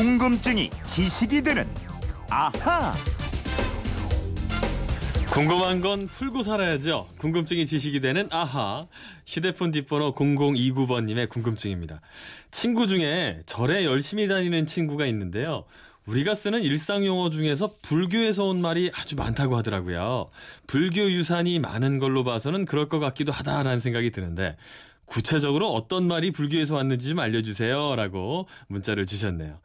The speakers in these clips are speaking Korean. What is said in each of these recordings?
궁금증이 지식이 되는 아하. 궁금한 건 풀고 살아야죠. 궁금증이 지식이 되는 아하. 휴대폰 뒷번호 0029번님의 궁금증입니다. 친구 중에 절에 열심히 다니는 친구가 있는데요. 우리가 쓰는 일상 용어 중에서 불교에서 온 말이 아주 많다고 하더라고요. 불교 유산이 많은 걸로 봐서는 그럴 것 같기도 하다라는 생각이 드는데 구체적으로 어떤 말이 불교에서 왔는지 좀 알려주세요. 라고 문자를 주셨네요.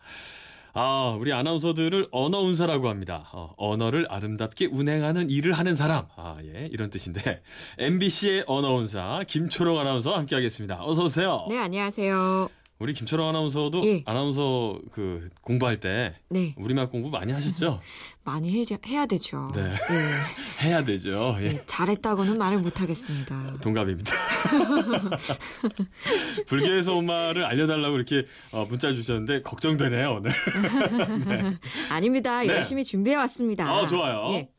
아, 우리 아나운서들을 언어운사라고 합니다. 어, 언어를 아름답게 운행하는 일을 하는 사람. 아, 예, 이런 뜻인데. MBC의 언어운사 김초롱 아나운서와 함께하겠습니다. 어서 오세요. 네, 안녕하세요. 우리 김초롱 아나운서도 예. 아나운서 그 공부할 때 네, 우리말 공부 많이 하셨죠? 많이 해, 해야 되죠. 네. 예, 해야 되죠. 예. 예, 잘했다고는 말을 못 하겠습니다. 동갑입니다. 불교에서 온 말을 알려달라고 이렇게 어, 문자 주셨는데 걱정되네요 오늘. 아닙니다. 네. 열심히 준비해 왔습니다. 아 좋아요. 예,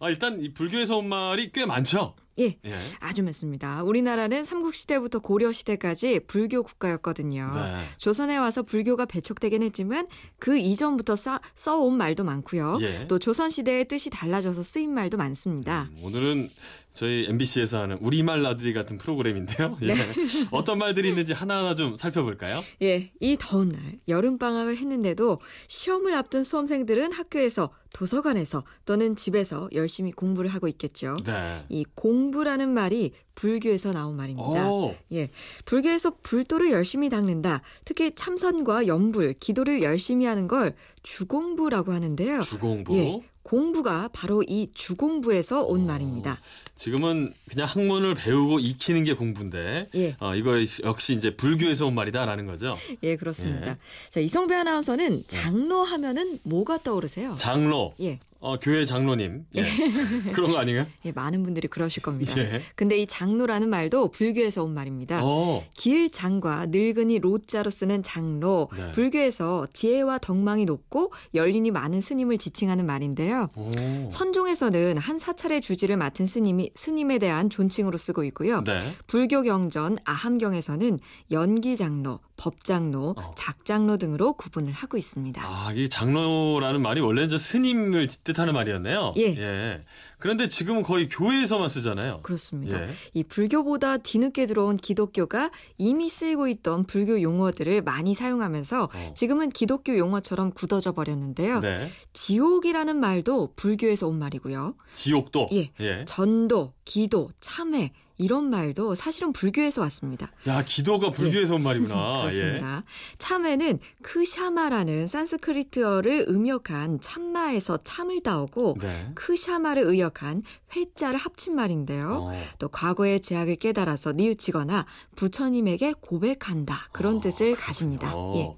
아, 일단 이 불교에서 온 말이 꽤 많죠. 예. 예. 아주 많습니다. 우리나라는 삼국시대부터 고려시대까지 불교 국가였거든요. 네. 조선에 와서 불교가 배척되긴 했지만 그 이전부터 써, 써온 말도 많고요. 예. 또 조선시대의 뜻이 달라져서 쓰인 말도 많습니다. 음, 오늘은 저희 MBC에서 하는 우리말 나들이 같은 프로그램인데요. 예. 네. 어떤 말들이 있는지 하나하나 좀 살펴볼까요? 예, 이 더운 날 여름 방학을 했는데도 시험을 앞둔 수험생들은 학교에서 도서관에서 또는 집에서 열심히 공부를 하고 있겠죠. 네. 이 공부라는 말이 불교에서 나온 말입니다. 오, 예, 불교에서 불도를 열심히 닦는다. 특히 참선과 염불, 기도를 열심히 하는 걸 주공부라고 하는데요. 주공부. 예, 공부가 바로 이 주공부에서 온 어. 말입니다. 지금은 그냥 학문을 배우고 익히는 게 공부인데, 예. 어, 이거 역시 이제 불교에서 온 말이다라는 거죠. 예, 그렇습니다. 예. 자, 이성배 아나운서는 장로 하면은 뭐가 떠오르세요? 장로, 예. 어, 교회 장로님, 예. 그런 거 아닌가요? 예, 많은 분들이 그러실 겁니다. 예. 근데 이 장로라는 말도 불교에서 온 말입니다. 어, 길 장과 늙은이 로자로 쓰는 장로. 네. 불교에서 지혜와 덕망이 높고 연륜이 많은 스님을 지칭하는 말인데요. 오. 선종에서는 한 사찰의 주지를 맡은 스님이 스님에 대한 존칭으로 쓰고 있고요. 네. 불교 경전 아함경에서는 연기 장로, 법장로, 어. 작장로 등으로 구분을 하고 있습니다. 아, 이 장로라는 말이 원래는 저 스님을 뜻하는 말이었네요. 예. 그런데 지금은 거의 교회에서만 쓰잖아요. 그렇습니다. 예. 이 불교보다 뒤늦게 들어온 기독교가 이미 쓰이고 있던 불교 용어들을 많이 사용하면서 어. 지금은 기독교 용어처럼 굳어져 버렸는데요. 네. 지옥이라는 말도 불교에서 온 말이고요. 지옥도. 예. 예. 전도, 기도, 참회 이런 말도 사실은 불교에서 왔습니다. 야, 기도가 불교에서 온 말이구나. 예. 그렇습니다. 참회는 크샤마라는 산스크리트어를 음역한 참마에서 참을 따오고 네. 크샤마를 의역한 회자를 합친 말인데요. 어. 또 과거의 제약을 깨달아서 뉘우치거나 부처님에게 고백한다 그런 어, 뜻을 가집니다. 어. 예.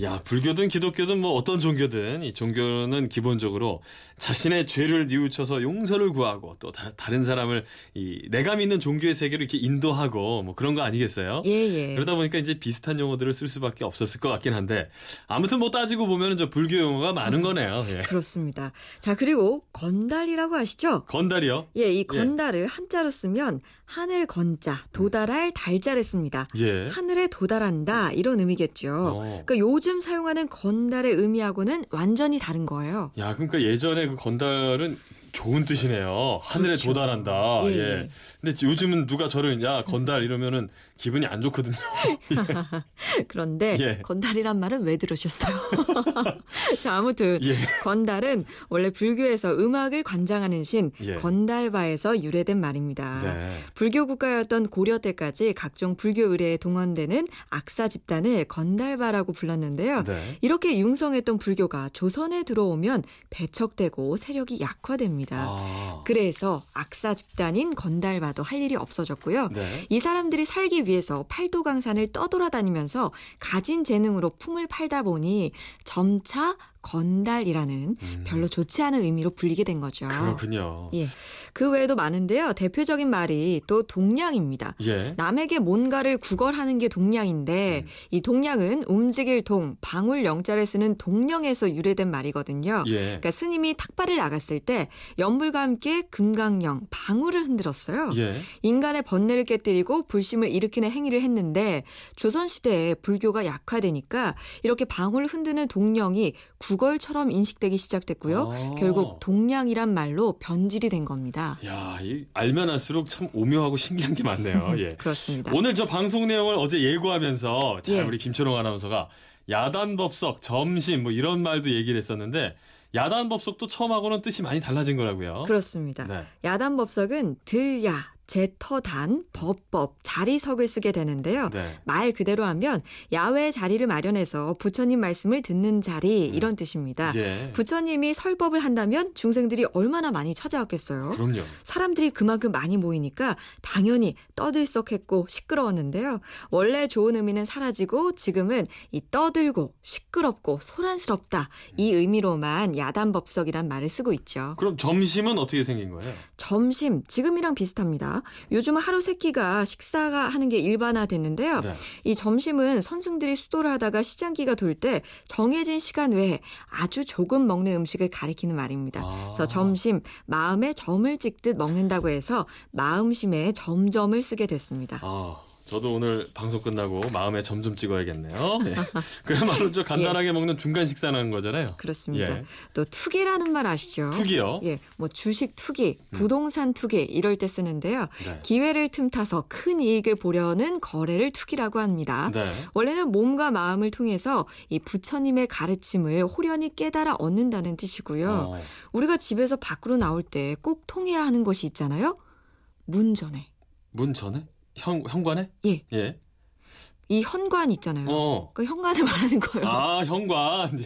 야, 불교든 기독교든 뭐 어떤 종교든 이 종교는 기본적으로 자신의 죄를 뉘우쳐서 용서를 구하고 또 다, 른 사람을 이 내가 믿는 종교의 세계로 이렇게 인도하고 뭐 그런 거 아니겠어요? 예, 예. 그러다 보니까 이제 비슷한 용어들을 쓸 수밖에 없었을 것 같긴 한데 아무튼 뭐 따지고 보면은 저 불교 용어가 많은 거네요. 예. 그렇습니다. 자, 그리고 건달이라고 아시죠? 건달이요? 예, 이 건달을 한자로 쓰면 하늘 건자, 도달할 달자를 씁니다. 예. 하늘에 도달한다 이런 의미겠죠. 어. 그러니까 요즘 사용하는 건달의 의미하고는 완전히 다른 거예요. 야, 그러니까 예전에 그 건달은 좋은 뜻이네요. 하늘에 그렇죠. 도달한다. 예, 예. 예. 근데 요즘은 누가 저를 야 건달 이러면은 기분이 안 좋거든요. 그런데 예. 건달이란 말은 왜 들으셨어요? 자, 아무튼 예. 건달은 원래 불교에서 음악을 관장하는 신 예. 건달바에서 유래된 말입니다. 네. 불교 국가였던 고려 때까지 각종 불교 의례에 동원되는 악사 집단을 건달바라고 불렀는데요. 네. 이렇게 융성했던 불교가 조선에 들어오면 배척되고 세력이 약화됩니다. 아. 그래서 악사 집단인 건달바도 할 일이 없어졌고요. 네. 이 사람들이 살기 위해서 팔도강산을 떠돌아다니면서 가진 재능으로 품을 팔다 보니 점차 건달이라는 음. 별로 좋지 않은 의미로 불리게 된 거죠. 그렇군요. 예. 그 외에도 많은데요. 대표적인 말이 또 동량입니다. 예. 남에게 뭔가를 구걸하는 게 동량인데 음. 이 동량은 움직일 동, 방울 영자를 쓰는 동령에서 유래된 말이거든요. 예. 그러니까 스님이 탁발을 나갔을 때 연불과 함께 금강령, 방울을 흔들었어요. 예. 인간의 번뇌를 깨뜨리고 불심을 일으키는 행위를 했는데 조선 시대에 불교가 약화되니까 이렇게 방울을 흔드는 동령이 구 걸처럼 인식되기 시작됐고요. 아. 결국 동량이란 말로 변질이 된 겁니다. 야, 이 알면 알수록 참 오묘하고 신기한 게 많네요. 예. 그렇습니다. 오늘 저 방송 내용을 어제 예고하면서 자, 예. 우리 김초롱 아나운서가 야단법석, 점심 뭐 이런 말도 얘기를 했었는데 야단법석도 처음하고는 뜻이 많이 달라진 거라고요. 그렇습니다. 네. 야단법석은 들야, 제터단, 법법, 자리석을 쓰게 되는데요. 네. 말 그대로 하면 야외 자리를 마련해서 부처님 말씀을 듣는 자리 이런 뜻입니다. 예. 부처님이 설법을 한다면 중생들이 얼마나 많이 찾아왔겠어요. 그럼요. 사람들이 그만큼 많이 모이니까 당연히 떠들썩했고 시끄러웠는데요. 원래 좋은 의미는 사라지고 지금은 이 떠들고 시끄럽고 소란스럽다 이 의미로만 야단법석이란 말을 쓰고 있죠. 그럼 점심은 어떻게 생긴 거예요? 점심 지금이랑 비슷합니다. 요즘은 하루 세 끼가 식사가 하는 게 일반화됐는데요. 네. 이 점심은 선승들이 수도를 하다가 시장기가 돌 때 정해진 시간 외에 아주 조금 먹는 음식을 가리키는 말입니다. 아. 그래서 점심 마음에 점을 찍듯 먹는다고 해서 마음심에 점점을 쓰게 됐습니다. 아, 저도 오늘 방송 끝나고 마음에 점좀 찍어야겠네요. 예. 그야말로 저 간단하게 먹는 중간 식사라는 거잖아요. 그렇습니다. 예. 또 투기라는 말 아시죠? 투기요? 예, 뭐 주식 투기, 부동산 투기 이럴 때 쓰는데요. 네. 기회를 틈타서 큰 이익을 보려는 거래를 투기라고 합니다. 네. 원래는 몸과 마음을 통해서 이 부처님의 가르침을 호련히 깨달아 얻는다는 뜻이고요. 어, 우리가 집에서 밖으로 나올 때 꼭 통해야 하는 것이 있잖아요. 문 전에. 문 전에? 현, 현관에? 예. 예. 이 현관 있잖아요. 어. 그 현관을 말하는 거예요. 아, 현관.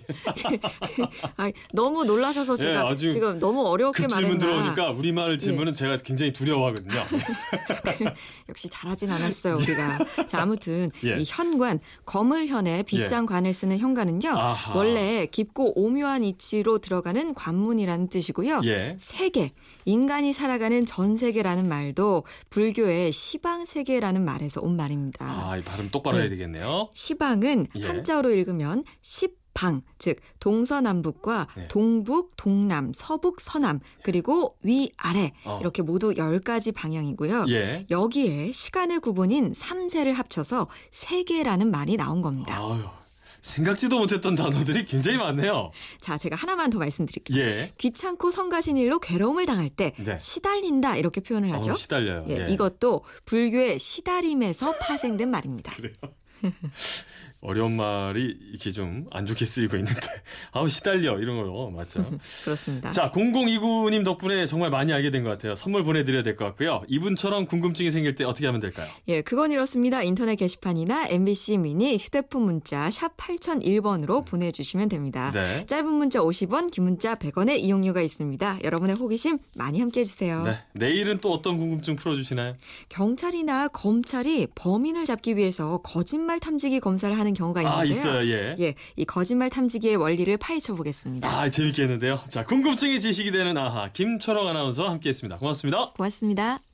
아니, 너무 놀라셔서 제가 예, 지금 너무 어렵게 급 질문 말했나. 들어오니까 우리 말 질문은 제가 굉장히 두려워하거든요. 역시 잘하진 않았어요, 우리가. 자, 아무튼 예. 이 현관, 거물현에 빗장관을 쓰는 현관은요. 아하. 원래 깊고 오묘한 이치로 들어가는 관문이라는 뜻이고요. 예. 세계, 인간이 살아가는 전 세계라는 말도 불교의 시방 세계라는 말에서 온 말입니다. 아, 이 발음 똑바로 해야 되겠네요. 시방은 예. 한자어로 읽으면 십 방, 즉 동서남북과 네. 동북, 동남, 서북, 서남 그리고 위, 아래 어. 이렇게 모두 10가지 방향이고요. 예. 여기에 시간의 구분인 삼세를 합쳐서 세계라는 말이 나온 겁니다. 아유, 생각지도 못했던 단어들이 굉장히 많네요. 자, 제가 하나만 더 말씀드릴게요. 예. 귀찮고 성가신 일로 괴로움을 당할 때 네. 시달린다 이렇게 표현을 하죠. 어, 시달려요. 예, 예. 이것도 불교의 시달임에서 파생된 말입니다. 그래요. 어려운 말이 이렇게 좀 안 좋게 쓰이고 있는데 아우 시달려 이런 거 맞죠? 그렇습니다. 자 0029님 덕분에 정말 많이 알게 된 것 같아요. 선물 보내드려야 될 것 같고요. 이분처럼 궁금증이 생길 때 어떻게 하면 될까요? 예, 그건 이렇습니다. 인터넷 게시판이나 MBC 미니 휴대폰 문자 샵 8001번으로 보내주시면 됩니다. 네. 짧은 문자 50원, 긴 문자 100원의 이용료가 있습니다. 여러분의 호기심 많이 함께해 주세요. 네. 내일은 또 어떤 궁금증 풀어주시나요? 경찰이나 검찰이 범인을 잡기 위해서 거짓말 탐지기 검사를 하는 경우가 있는데요. 아 있어요. 예. 예, 이 거짓말 탐지기의 원리를 파헤쳐 보겠습니다. 아 재밌겠는데요. 자 궁금증이 지식이 되는 아하 김초롱 아나운서와 함께했습니다. 고맙습니다. 고맙습니다.